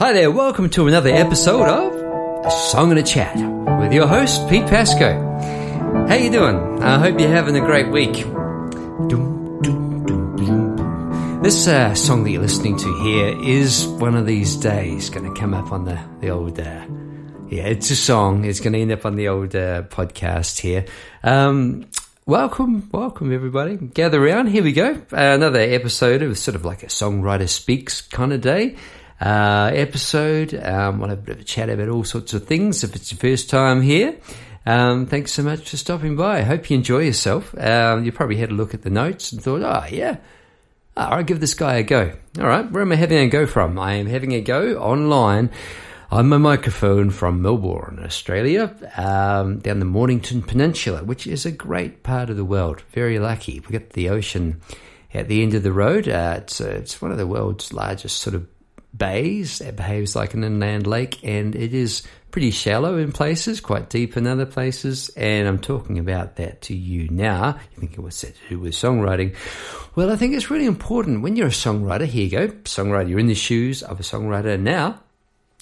Hi there, welcome to another episode of A Song and a Chat with your host, Pete Pasco. How you doing? I hope you're having a great week. This uh, song that you're listening to here is one of these days going to come up on the, the old, uh, yeah, it's a song. It's going to end up on the old uh, podcast here. Um, welcome, welcome everybody. Gather around. Here we go. another episode of sort of like a songwriter speaks kind of day uh, episode. Um, we'll have a bit of a chat about all sorts of things if it's your first time here. Um, thanks so much for stopping by. I hope you enjoy yourself. Um, you probably had a look at the notes and thought, oh, yeah, oh, I'll give this guy a go. All right, where am I having a go from? I am having a go online on my microphone from Melbourne, Australia, um, down the Mornington Peninsula, which is a great part of the world. Very lucky. We've got the ocean at the end of the road. Uh, it's, uh, it's one of the world's largest sort of bays. It behaves like an inland lake and it is pretty shallow in places, quite deep in other places. And I'm talking about that to you now. You think what's that to do with songwriting? Well, I think it's really important when you're a songwriter. Here you go, songwriter. You're in the shoes of a songwriter now.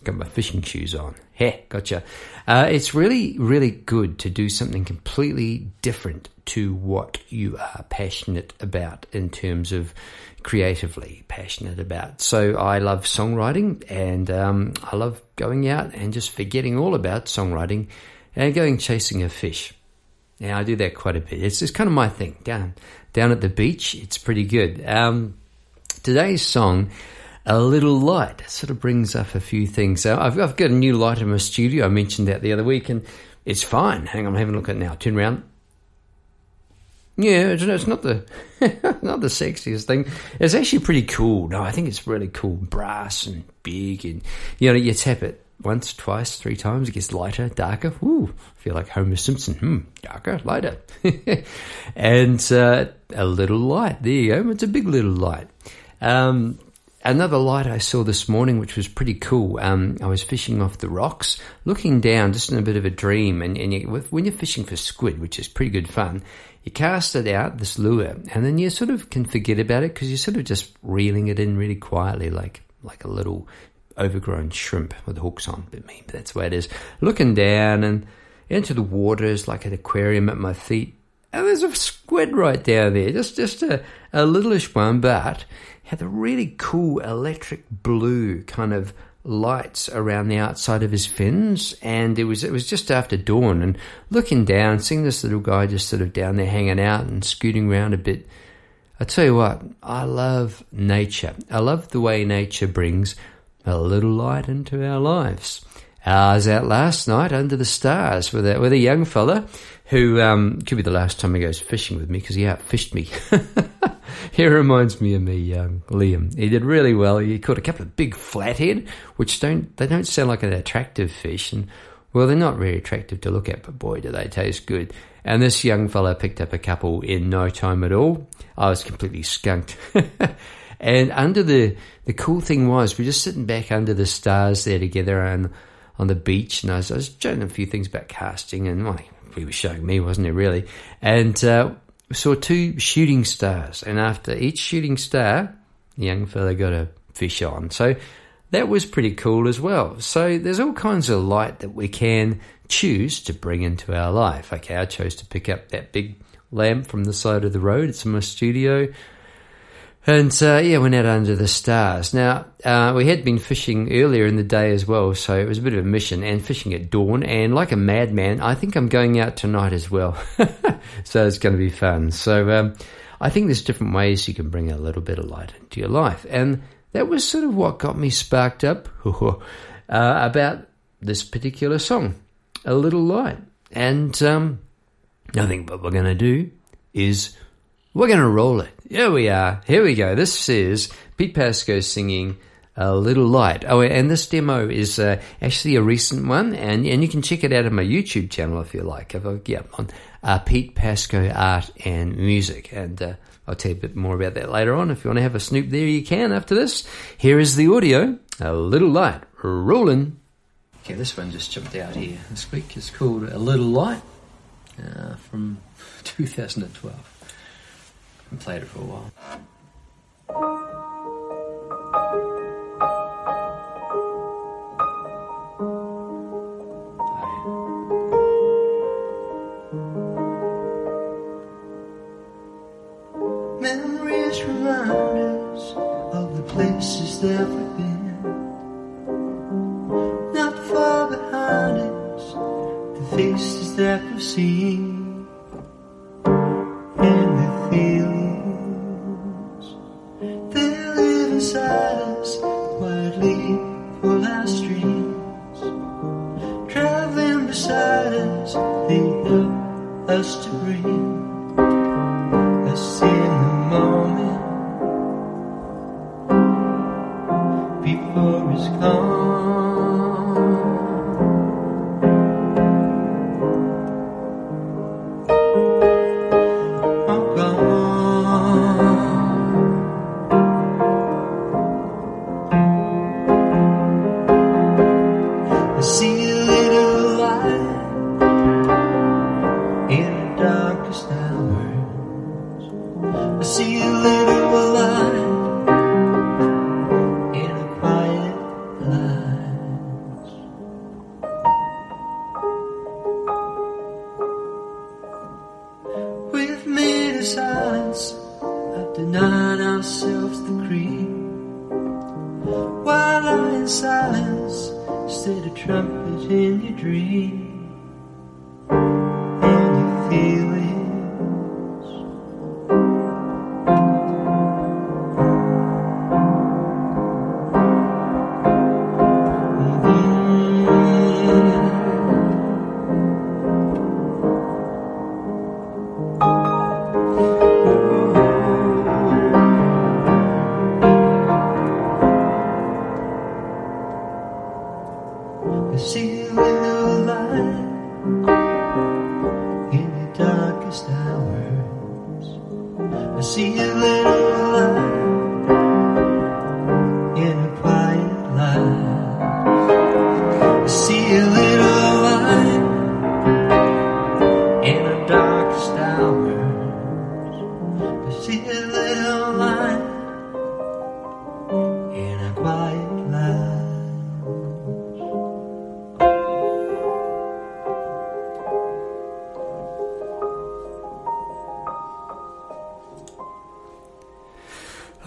Got my fishing shoes on. Heh, gotcha. Uh, it's really, really good to do something completely different to what you are passionate about in terms of creatively passionate about. So I love songwriting and um, I love going out and just forgetting all about songwriting and going chasing a fish. Yeah, I do that quite a bit. It's just kind of my thing. Down, down at the beach, it's pretty good. Um, today's song, "A Little Light," sort of brings up a few things. So I've, I've got a new light in my studio. I mentioned that the other week, and it's fine. Hang on, I'm having a look at it now. Turn around. Yeah, it's not the not the sexiest thing. It's actually pretty cool. No, I think it's really cool, brass and big, and you know, you tap it once, twice, three times, it gets lighter, darker. Ooh, feel like Homer Simpson. Hmm, darker, lighter, and uh, a little light. There you go. It's a big little light. Um, another light I saw this morning, which was pretty cool. Um, I was fishing off the rocks, looking down, just in a bit of a dream. And, and you, when you're fishing for squid, which is pretty good fun, you cast it out, this lure, and then you sort of can forget about it because you're sort of just reeling it in really quietly, like like a little overgrown shrimp with hooks on. But me, that's the way it is. Looking down and into the waters like an aquarium at my feet. And there's a squid right down there, just just a, a littleish one, but had a really cool electric blue kind of lights around the outside of his fins, and it was it was just after dawn. And looking down, seeing this little guy just sort of down there hanging out and scooting around a bit. I tell you what, I love nature. I love the way nature brings a little light into our lives. I was out last night under the stars with a, with a young fella who um, could be the last time he goes fishing with me because he outfished me. he reminds me of me, um, Liam. He did really well. He caught a couple of big flathead, which don't they don't sound like an attractive fish, and well, they're not very attractive to look at, but boy, do they taste good. And this young fellow picked up a couple in no time at all. I was completely skunked. and under the the cool thing was, we're just sitting back under the stars there together and on the beach, and I was, I was showing a few things about casting, and well, he was showing me, wasn't he, really? And uh, saw two shooting stars, and after each shooting star, the young fella got a fish on. So that was pretty cool as well. So there's all kinds of light that we can choose to bring into our life. Okay, I chose to pick up that big lamp from the side of the road. It's in my studio. And uh, yeah, went out under the stars. Now, uh, we had been fishing earlier in the day as well, so it was a bit of a mission and fishing at dawn. And like a madman, I think I'm going out tonight as well. so it's going to be fun. So um, I think there's different ways you can bring a little bit of light into your life. And that was sort of what got me sparked up uh, about this particular song, A Little Light. And um, I think what we're going to do is we're going to roll it. Here we are. Here we go. This is Pete Pasco singing a little light. Oh, and this demo is uh, actually a recent one, and, and you can check it out on my YouTube channel if you like. Yeah, on uh, Pete Pasco Art and Music, and uh, I'll tell you a bit more about that later on. If you want to have a snoop there, you can after this. Here is the audio. A little light rolling. Okay, this one just jumped out here this week. It's called A Little Light uh, from 2012 and played it for a while. Before it's gone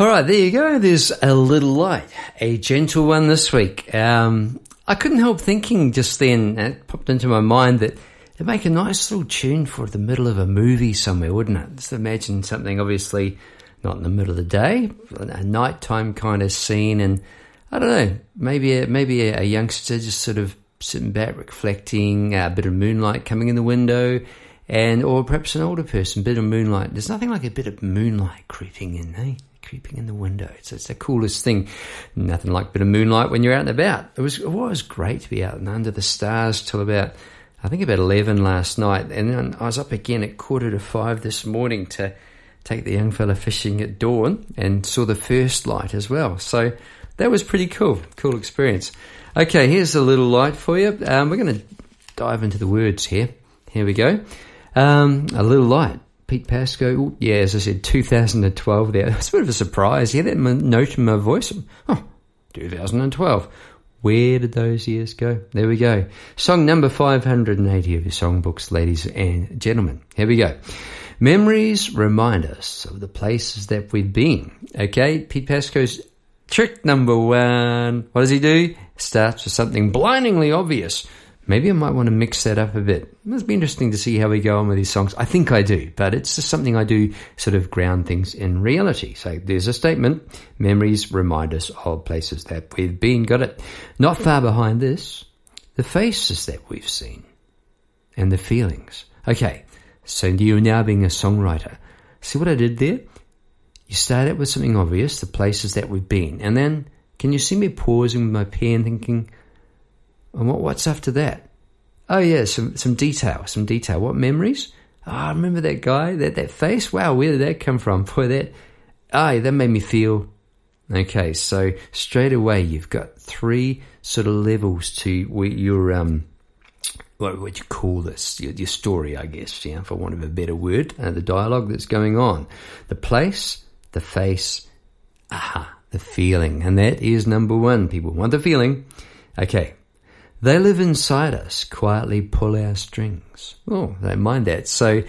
All right, there you go. There's a little light, a gentle one this week. Um, I couldn't help thinking just then, it popped into my mind that it'd make a nice little tune for the middle of a movie somewhere, wouldn't it? Just imagine something obviously not in the middle of the day, a nighttime kind of scene, and I don't know, maybe a, maybe a, youngster just sort of sitting back, reflecting, a bit of moonlight coming in the window, and or perhaps an older person, bit of moonlight. There's nothing like a bit of moonlight creeping in, eh? Creeping in the window. It's, it's the coolest thing. Nothing like a bit of moonlight when you're out and about. It was it was great to be out and under the stars till about I think about eleven last night, and then I was up again at quarter to five this morning to take the young fella fishing at dawn, and saw the first light as well. So that was pretty cool. Cool experience. Okay, here's a little light for you. Um, we're going to dive into the words here. Here we go. Um, a little light. Pete Pasco. Ooh, yeah, as I said, 2012 there. It's a bit of a surprise. Yeah, that note in my voice? Oh, 2012. Where did those years go? There we go. Song number 580 of your songbooks, ladies and gentlemen. Here we go. Memories remind us of the places that we've been. Okay, Pete Pasco's trick number one. What does he do? Starts with something blindingly obvious. Maybe I might want to mix that up a bit. It must be interesting to see how we go on with these songs. I think I do, but it's just something I do sort of ground things in reality. So there's a statement. Memories remind us of places that we've been. Got it? Not far behind this, the faces that we've seen and the feelings. Okay, so you're now being a songwriter. See what I did there? You start out with something obvious, the places that we've been, and then can you see me pausing with my pen thinking, and what, what's after that? Oh yeah, some some detail, some detail. What memories? Oh, I remember that guy, that that face. Wow, where did that come from? Boy, that ah, that made me feel. Okay, so straight away you've got three sort of levels to your um, what would you call this? Your, your story, I guess, yeah, for want of a better word, uh, the dialogue that's going on, the place, the face, aha, the feeling, and that is number one. People want the feeling. Okay, they live inside us, quietly pull our strings. Oh, they mind that. So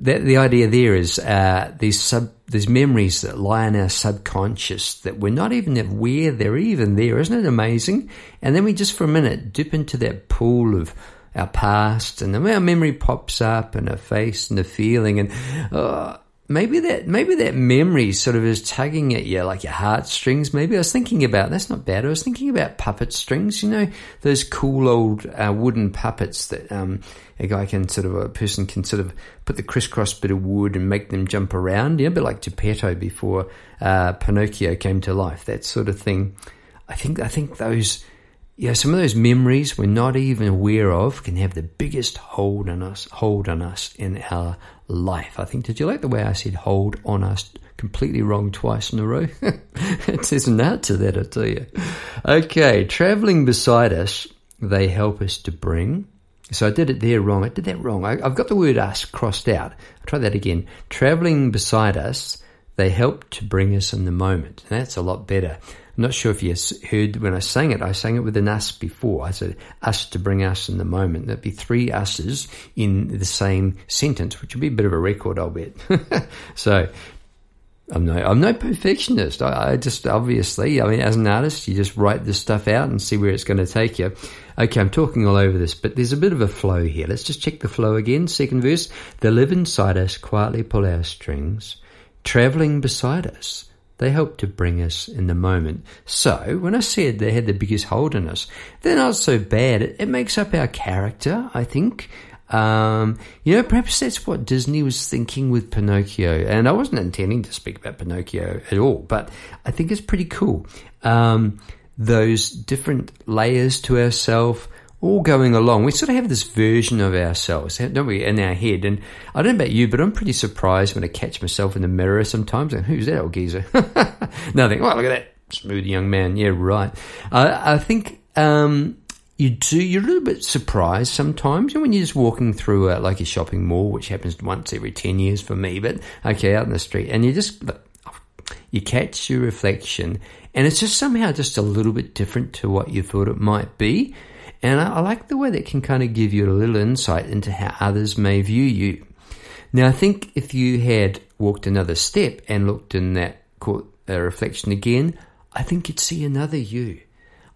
that the idea there is uh, these sub these memories that lie in our subconscious that we're not even aware they're even there. Isn't it amazing? And then we just for a minute dip into that pool of our past, and then our memory pops up, and a face, and a feeling, and uh, maybe that maybe that memory sort of is tugging at you like your heartstrings. Maybe I was thinking about that's not bad. I was thinking about puppet strings. You know those cool old uh, wooden puppets that um, a guy can sort of a person can sort of put the crisscross bit of wood and make them jump around. You know, a bit like Geppetto before uh, Pinocchio came to life. That sort of thing. I think I think those yeah, some of those memories we're not even aware of can have the biggest hold on us, hold on us in our life. I think. Did you like the way I said "hold on us"? Completely wrong twice in a row. it says an art to that, I tell you. Okay, traveling beside us, they help us to bring. So I did it there wrong. I did that wrong. I, have got the word "us" crossed out. I'll try that again. Traveling beside us, they help to bring us in the moment. That's a lot better. I'm not sure if you heard when I sang it. I sang it with an us before. I said us to bring us in the moment. There'd be three us's in the same sentence, which would be a bit of a record, I'll bet. so I'm no, I'm no perfectionist. I, I, just obviously, I mean, as an artist, you just write this stuff out and see where it's going to take you. Okay, I'm talking all over this, but there's a bit of a flow here. Let's just check the flow again. Second verse: They live inside us, quietly pull our strings, traveling beside us. They help to bring us in the moment. So, when I said they had the biggest hold on us, they're not so bad. It, makes up our character, I think. Um, you know, perhaps that's what Disney was thinking with Pinocchio. And I wasn't intending to speak about Pinocchio at all, but I think it's pretty cool. Um, those different layers to ourselves all going along, we sort of have this version of ourselves, don't we, in our head? And I don't know about you, but I'm pretty surprised when I catch myself in the mirror sometimes. And who's that old geezer? Nothing. Oh, look at that smooth young man. Yeah, right. I, I think um, you do. You're a little bit surprised sometimes when you're just walking through a, like a shopping mall, which happens once every ten years for me. But okay, out in the street, and you just you catch your reflection, and it's just somehow just a little bit different to what you thought it might be. And I, I like the way that can kind of give you a little insight into how others may view you. Now, I think if you had walked another step and looked in that caught a uh, reflection again, I think you'd see another you.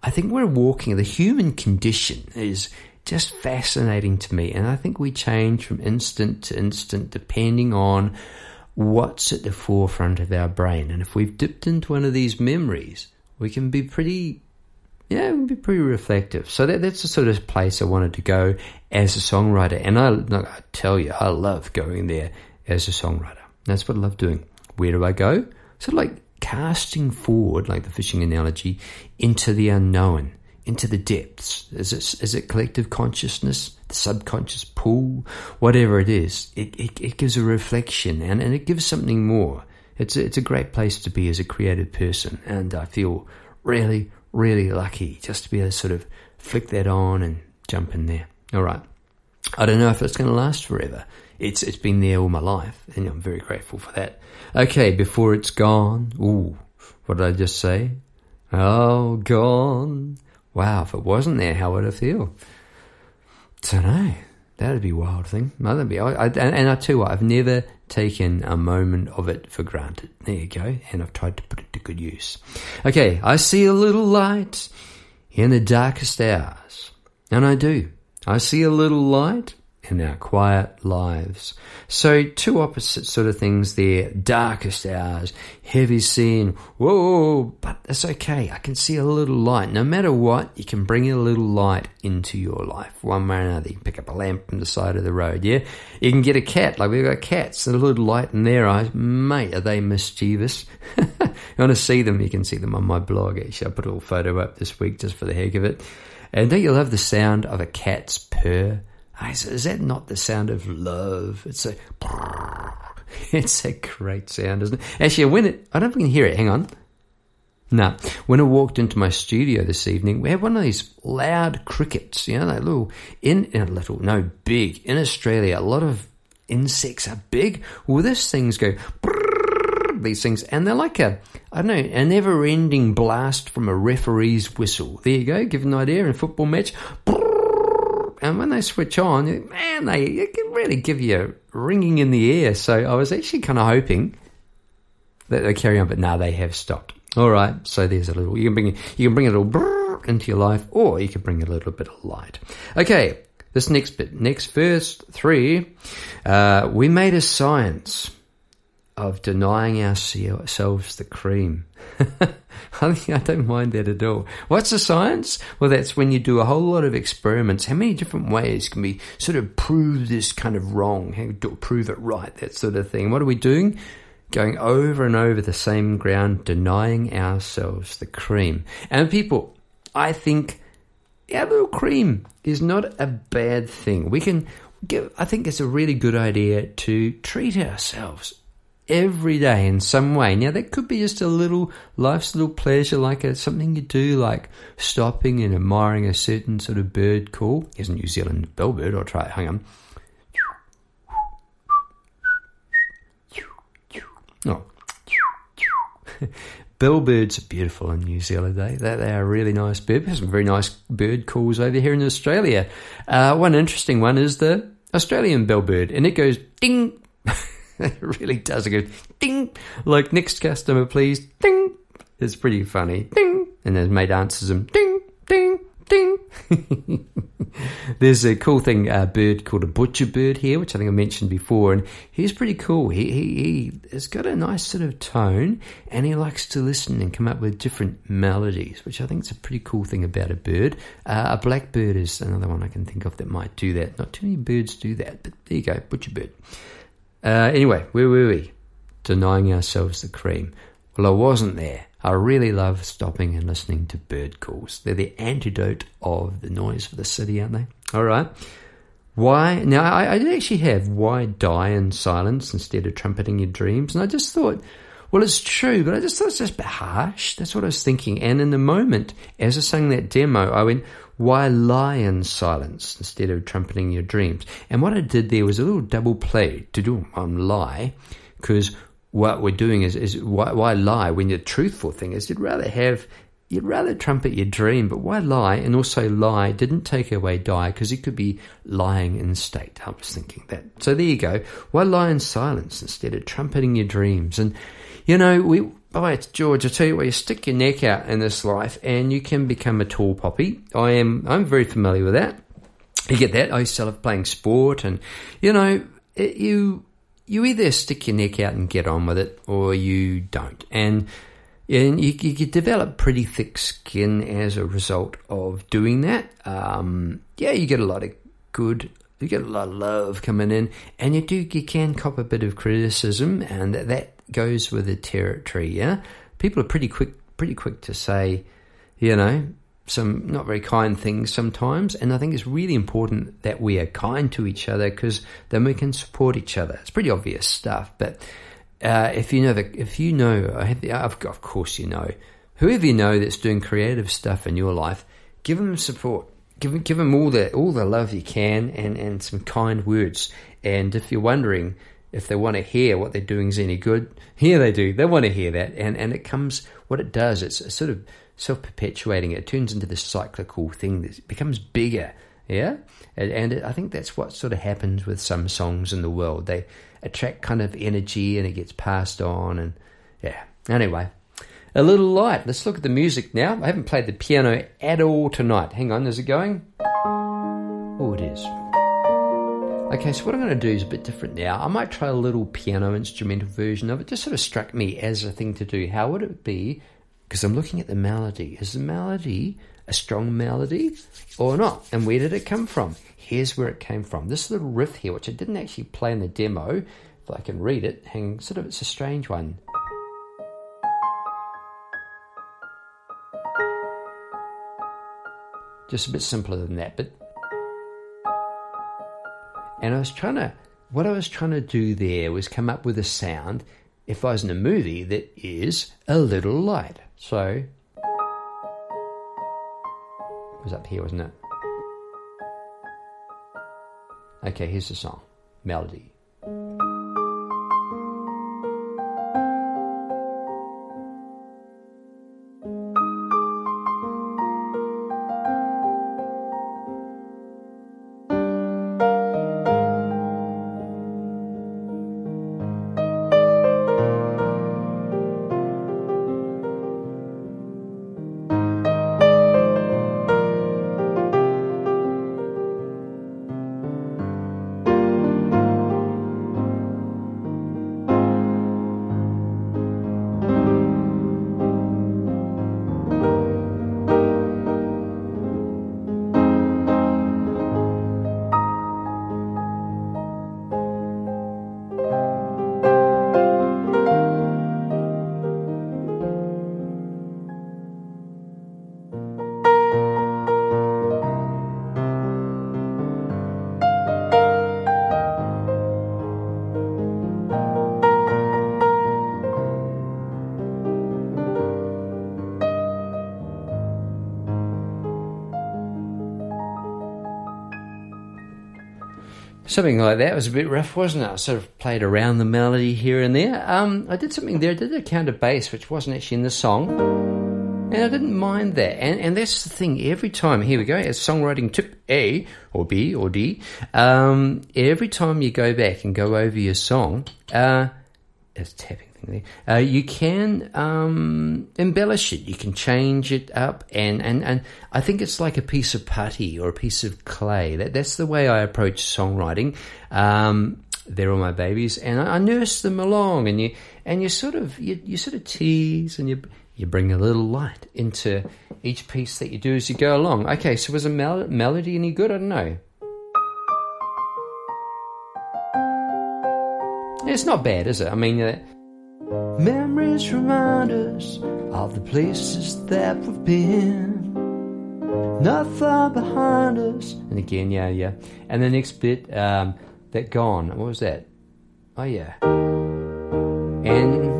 I think we're walking, the human condition is just fascinating to me. And I think we change from instant to instant depending on what's at the forefront of our brain. And if we've dipped into one of these memories, we can be pretty yeah, it would be pretty reflective. So that, that's the sort of place I wanted to go as a songwriter. And I, I tell you, I love going there as a songwriter. That's what I love doing. Where do I go? Sort of like casting forward, like the fishing analogy, into the unknown, into the depths. Is it, is it collective consciousness, the subconscious pool, whatever it is? It, it, it gives a reflection and, and it gives something more. It's a, it's a great place to be as a creative person. And I feel really, really lucky just to be able to sort of flick that on and jump in there. All right. I don't know if it's going to last forever. It's it's been there all my life, and I'm very grateful for that. Okay, before it's gone. Ooh, what did I just say? Oh, gone. Wow, if it wasn't there, how would I feel? Don't know. That'd be a wild thing. That'd be. I, I, and, and I tell you what, I've never taken a moment of it for granted. There you go. And I've tried to put it to good use. Okay, I see a little light in the darkest hours. And I do. I see a little light in our quiet lives. So two opposite sort of things there. Darkest hours, heavy sin, whoa, but it's okay. I can see a little light. No matter what, you can bring a little light into your life. One way or another. You can pick up a lamp from the side of the road, yeah? You can get a cat, like we've got cats, a little light in their eyes. Mate, are they mischievous? you want to see them, you can see them on my blog. Actually, I put a little photo up this week just for the heck of it. And don't you love the sound of a cat's purr? Is that not the sound of love? It's a, it's a great sound, isn't it? Actually, when it, I don't know if we can hear it. Hang on. No, when I walked into my studio this evening, we had one of these loud crickets. You know, they little in, a little, no, big. In Australia, a lot of insects are big. Well, this things go. These things, and they're like a, I don't know, a never-ending blast from a referee's whistle. There you go. Give an idea in a football match. And when they switch on, man, they it can really give you a ringing in the ear. So I was actually kind of hoping that they carry on, but now they have stopped. All right, so there's a little. You can bring you can bring a little into your life, or you can bring a little bit of light. Okay, This next bit, next verse three, uh, we made a science of denying ourselves the cream. I don't mind that at all. What's the science? Well, that's when you do a whole lot of experiments. How many different ways can we sort of prove this kind of wrong? How do prove it right? That sort of thing. What are we doing? Going over and over the same ground, denying ourselves the cream. And people, I think a little cream is not a bad thing. We can give, I think it's a really good idea to treat ourselves every day in some way. Now, that could be just a little life's little pleasure, like a, something you do, like stopping and admiring a certain sort of bird call. Here's a New Zealand bellbird. I'll try it. Hang on. Oh. Bellbirds are beautiful in New Zealand. They, they, they are really nice bird. There's some very nice bird calls over here in Australia. Uh, one interesting one is the Australian bellbird, and it goes ding. it really does. It goes ding, like next customer, please. Ding. It's pretty funny. Ding. And then mate answers him ding, ding, ding. There's a cool thing, a bird called a butcher bird here, which I think I mentioned before, and he's pretty cool. He, he, he has got a nice sort of tone, and he likes to listen and come up with different melodies, which I think is a pretty cool thing about a bird. Uh, a blackbird is another one I can think of that might do that. Not too many birds do that, but there you go, butcher bird. Uh, anyway, where were we? Denying ourselves the cream. Well, I wasn't there. I really love stopping and listening to bird calls. They're the antidote of the noise of the city, aren't they? All right. Why? Now, I, I did actually have why die in silence instead of trumpeting your dreams. And I just thought, well, it's true, but I just thought it's just a bit harsh. That's what I was thinking. And in the moment, as I sang that demo, I went, why lie in silence instead of trumpeting your dreams? And what I did there was a little double play to do on lie, because what we're doing is, is why, why lie when the truthful thing is you'd rather have you'd rather trumpet your dream, but why lie? And also lie didn't take away die because it could be lying in state. I was thinking that. So there you go. Why lie in silence instead of trumpeting your dreams? And you know, we Oh, George, I tell you what, you stick your neck out in this life and you can become a tall poppy. I am, I'm very familiar with that. You get that. I used to love playing sport and, you know, it, you, you either stick your neck out and get on with it or you don't. And, and you, you develop pretty thick skin as a result of doing that. Um, yeah, you get a lot of good you get a lot of love coming in, and you do you can cop a bit of criticism, and that goes with the territory. Yeah, people are pretty quick, pretty quick to say, you know, some not very kind things sometimes, and I think it's really important that we are kind to each other because then we can support each other. It's pretty obvious stuff, but uh, if you know that, if you know, I've got, of course you know, whoever you know that's doing creative stuff in your life, give them support. Give them, give them all the all the love you can and, and some kind words. And if you're wondering if they want to hear what they're doing is any good, here they do. They want to hear that, and and it comes. What it does, it's sort of self perpetuating. It turns into this cyclical thing that becomes bigger. Yeah, and, and it, I think that's what sort of happens with some songs in the world. They attract kind of energy, and it gets passed on. And yeah. Anyway, a little light. Let's look at the music now. I haven't played the piano at all tonight. Hang on, is it going? Oh, it is. Okay, so what I'm going to do is a bit different now. I might try a little piano instrumental version of it. Just sort of struck me as a thing to do. How would it be? Because I'm looking at the melody. Is the melody a strong melody or not? And where did it come from? Here's where it came from. This little riff here, which I didn't actually play in the demo, if I can read it, hang sort of it's a strange one. Just a bit simpler than that, but and I was trying to, what I was trying to do there was come up with a sound, if I was in a movie, that is a little light. So, it was up here, wasn't it? Okay, here's the song melody. Something like that was a bit rough, wasn't it? I sort of played around the melody here and there. Um, I did something there. I did a counter bass, which wasn't actually in the song, and I didn't mind that. And and that's the thing. Every time, here we go. As songwriting tip A or B or D. Um, every time you go back and go over your song, uh, it's tapping there. Uh, you can um, embellish it. You can change it up, and, and, and I think it's like a piece of putty or a piece of clay. That that's the way I approach songwriting. Um, they're all my babies, and I, I, nurse them along, and you and you sort of you, you sort of tease and you you bring a little light into each piece that you do as you go along. Okay, so was a mel- melody any good? I don't know. It's not bad, is it? I mean, uh, memories remind us of the places that we've been. Not far behind us. And again, yeah, yeah. And the next bit, um, that gone. What was that? Oh, yeah. And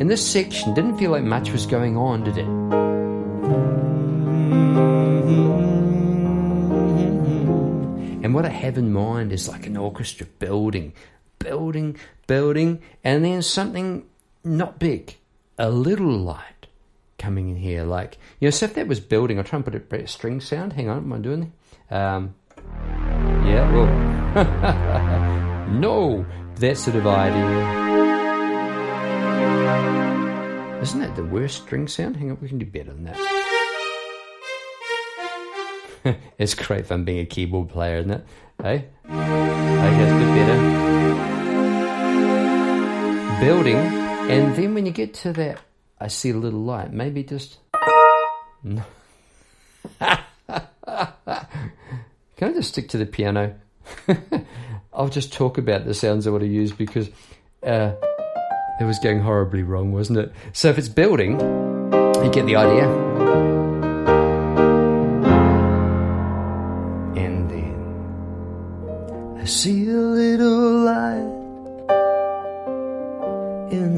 in this section, didn't feel like much was going on, did it? And what I have in mind is like an orchestra building, building, building, and then something not big, a little light coming in here. Like, you know, so if that was building, I'll try and put a, string sound. Hang on, am I doing that? Um, yeah, well, no, that's of idea. Isn't that the worst string sound? Hang on, we can do better than that. it's great fun being a keyboard player, isn't it? Hey? I guess a bit better. Building, and then when you get to that, I see a little light. Maybe just. Can I just stick to the piano? I'll just talk about the sounds I want to use because uh, it was going horribly wrong, wasn't it? So if it's building, you get the idea. And then I see a little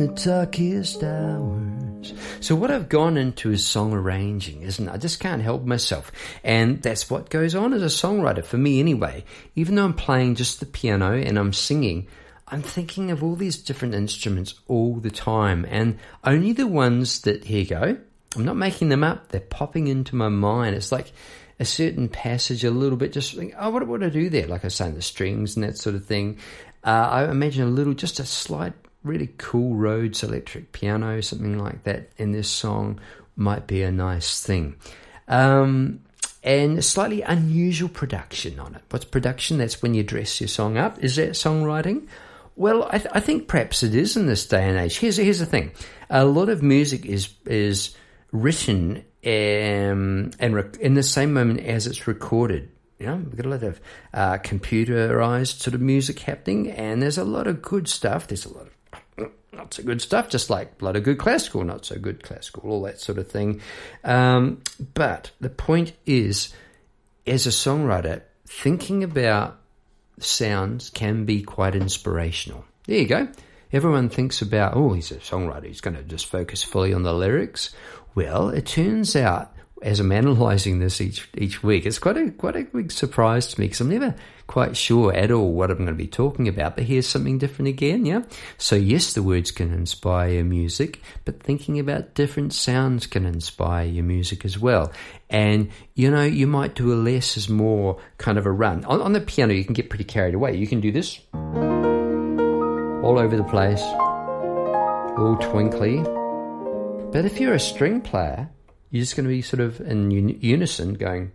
the darkest hours. So what I've gone into is song arranging, isn't it? I just can't help myself. And that's what goes on as a songwriter, for me anyway. Even though I'm playing just the piano and I'm singing, I'm thinking of all these different instruments all the time. And only the ones that, here go, I'm not making them up, they're popping into my mind. It's like a certain passage a little bit, just think, oh, what would I do there? Like I saying, the strings and that sort of thing. Uh, I imagine a little, just a slight, really cool Rhodes electric piano, something like that in this song might be a nice thing. Um, and a slightly unusual production on it. What's production? That's when you dress your song up. Is that songwriting? Well, I, th- I think perhaps it is in this day and age. Here's here's the thing: a lot of music is is written um, and rec- in the same moment as it's recorded. You know, we've got a lot of uh, computerized sort of music happening, and there's a lot of good stuff. There's a lot of not so good stuff, just like a of good classical, not so good classical, all that sort of thing. Um, but the point is, as a songwriter, thinking about sounds can be quite inspirational. There you go. Everyone thinks about, oh, he's a songwriter, he's going to just focus fully on the lyrics. Well, it turns out, as I'm analysing this each each week, it's quite a quite a big surprise to me because I'm never quite sure at all what I'm going to be talking about. But here's something different again, yeah. So yes, the words can inspire your music, but thinking about different sounds can inspire your music as well. And you know, you might do a less is more kind of a run on, on the piano. You can get pretty carried away. You can do this all over the place, all twinkly but if you're a string player, you're just going to be sort of in un- unison going.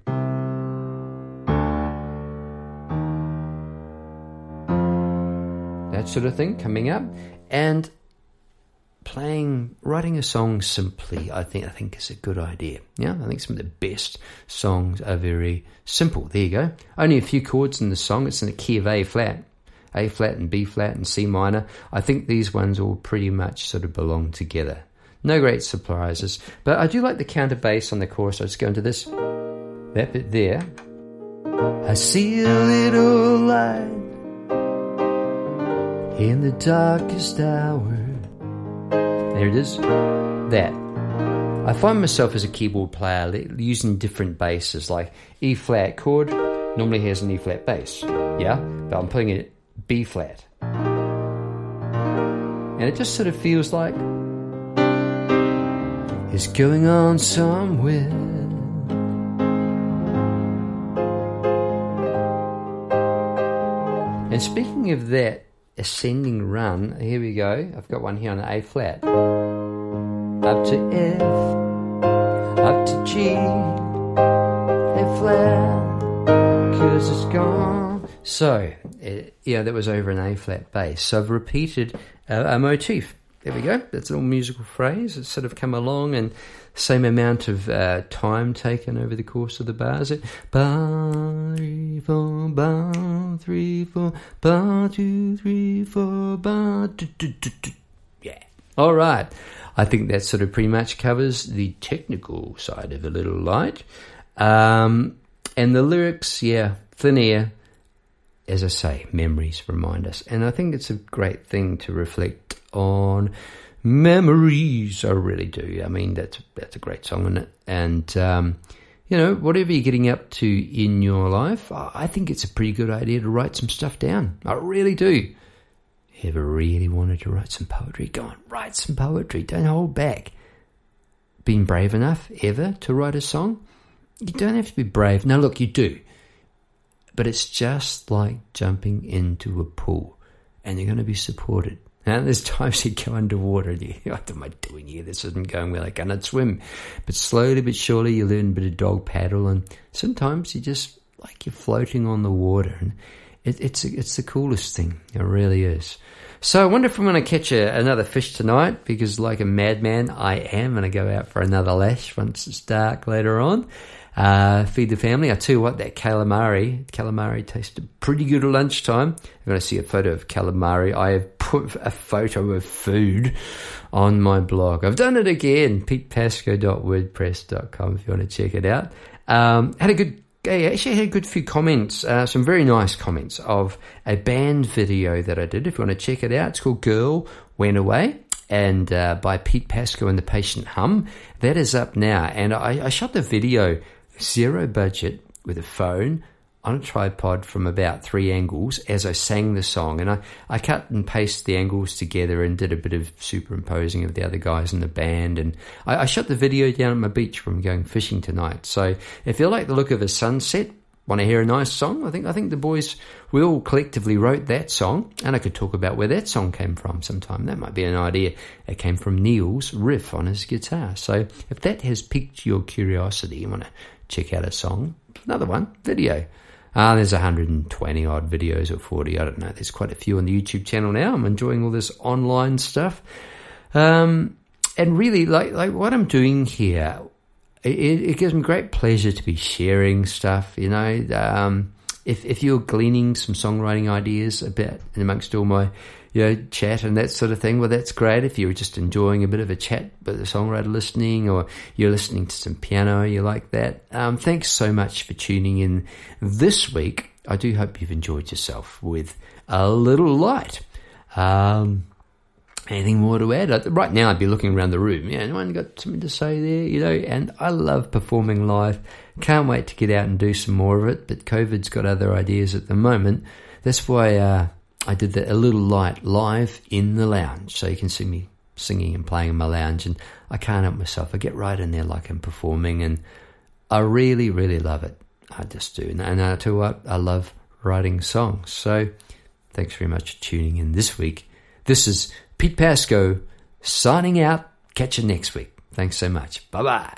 That sort of thing coming up. And playing, writing a song simply, I think, I think is a good idea. Yeah, I think some of the best songs are very simple. There you go. Only a few chords in the song. It's in the key of A flat. A flat and B flat and C minor. I think these ones all pretty much sort of belong together. No great surprises. But I do like the counter bass on the chorus. I'll just go into this. That bit there. I see a little light in the darkest hour. There it is. That. I find myself as a keyboard player using different basses like E flat chord, normally has an E flat bass. Yeah, but I'm playing it B flat. And it just sort of feels like It's going on somewhere. And speaking of that ascending run, here we go. I've got one here on A flat. Up to F, up to G, A flat, cause it's gone. So, uh, yeah, that was over an A flat bass. So I've repeated uh, a motif. There we go. That's a little musical phrase. It's sort of come along and same amount of uh, time taken over the course of the bars. Bar three four bar three four bar two three four bar yeah. All right. I think that sort of pretty much covers the technical side of a little light. Um, and the lyrics, yeah, thin air. As I say, memories remind us, and I think it's a great thing to reflect on memories. I really do. I mean, that's that's a great song, isn't it? And um, you know, whatever you're getting up to in your life, I think it's a pretty good idea to write some stuff down. I really do. Ever really wanted to write some poetry? Go on, write some poetry. Don't hold back. Been brave enough ever to write a song? You don't have to be brave. Now, look, you do. But it's just like jumping into a pool and you're going to be supported. Now, there's times you go underwater and you, what am I doing here? This isn't going well. I cannot swim. But slowly but surely you learn a bit of dog paddle and sometimes you just like you're floating on the water. And it, it's, it's the coolest thing. It really is. So I wonder if I'm going to catch a, another fish tonight because, like a madman, I am going to go out for another lash once it's dark later on. Uh, feed the family. I tell you what, that calamari, calamari tasted pretty good at lunchtime. You going to see a photo of calamari, I have put a photo of food on my blog. I've done it again, petepasco.wordpress.com if you want to check it out. Um, had a good I actually had a good few comments, uh, some very nice comments of a band video that I did. If you want to check it out, it's called Girl Went Away and uh, by Pete Pasco and the Patient Hum. That is up now. And I, I shot the video zero budget with a phone on a tripod from about three angles as I sang the song. And I, I cut and pasted the angles together and did a bit of superimposing of the other guys in the band. And I, I shot the video down at my beach from going fishing tonight. So if you like the look of a sunset, want to hear a nice song? I think I think the boys we all collectively wrote that song, and I could talk about where that song came from sometime. That might be an idea. It came from Neil's riff on his guitar. So if that has piqued your curiosity, you want to check out a song, another one, video. Uh, there's 120 odd videos or 40, I don't know. There's quite a few on the YouTube channel now. I'm enjoying all this online stuff. Um, and really, like, like what I'm doing here, it, it, gives me great pleasure to be sharing stuff, you know. Um, if, if you're gleaning some songwriting ideas a bit amongst all my you know, chat and that sort of thing, well, that's great. If you're just enjoying a bit of a chat with the songwriter listening, or you're listening to some piano, you like that. Um, thanks so much for tuning in this week. I do hope you've enjoyed yourself with a little light. Um, anything more to add? Right now, I'd be looking around the room. Yeah, anyone got something to say there? You know, and I love performing live. Can't wait to get out and do some more of it. But COVID's got other ideas at the moment. That's why. Uh, I did the, a little light live in the lounge, so you can see me singing and playing in my lounge, and I can't help myself. I get right in there like I'm performing, and I really, really love it. I just do, and, and I tell you what, I love writing songs. So, thanks very much for tuning in this week. This is Pete Pasco signing out. Catch you next week. Thanks so much. Bye bye.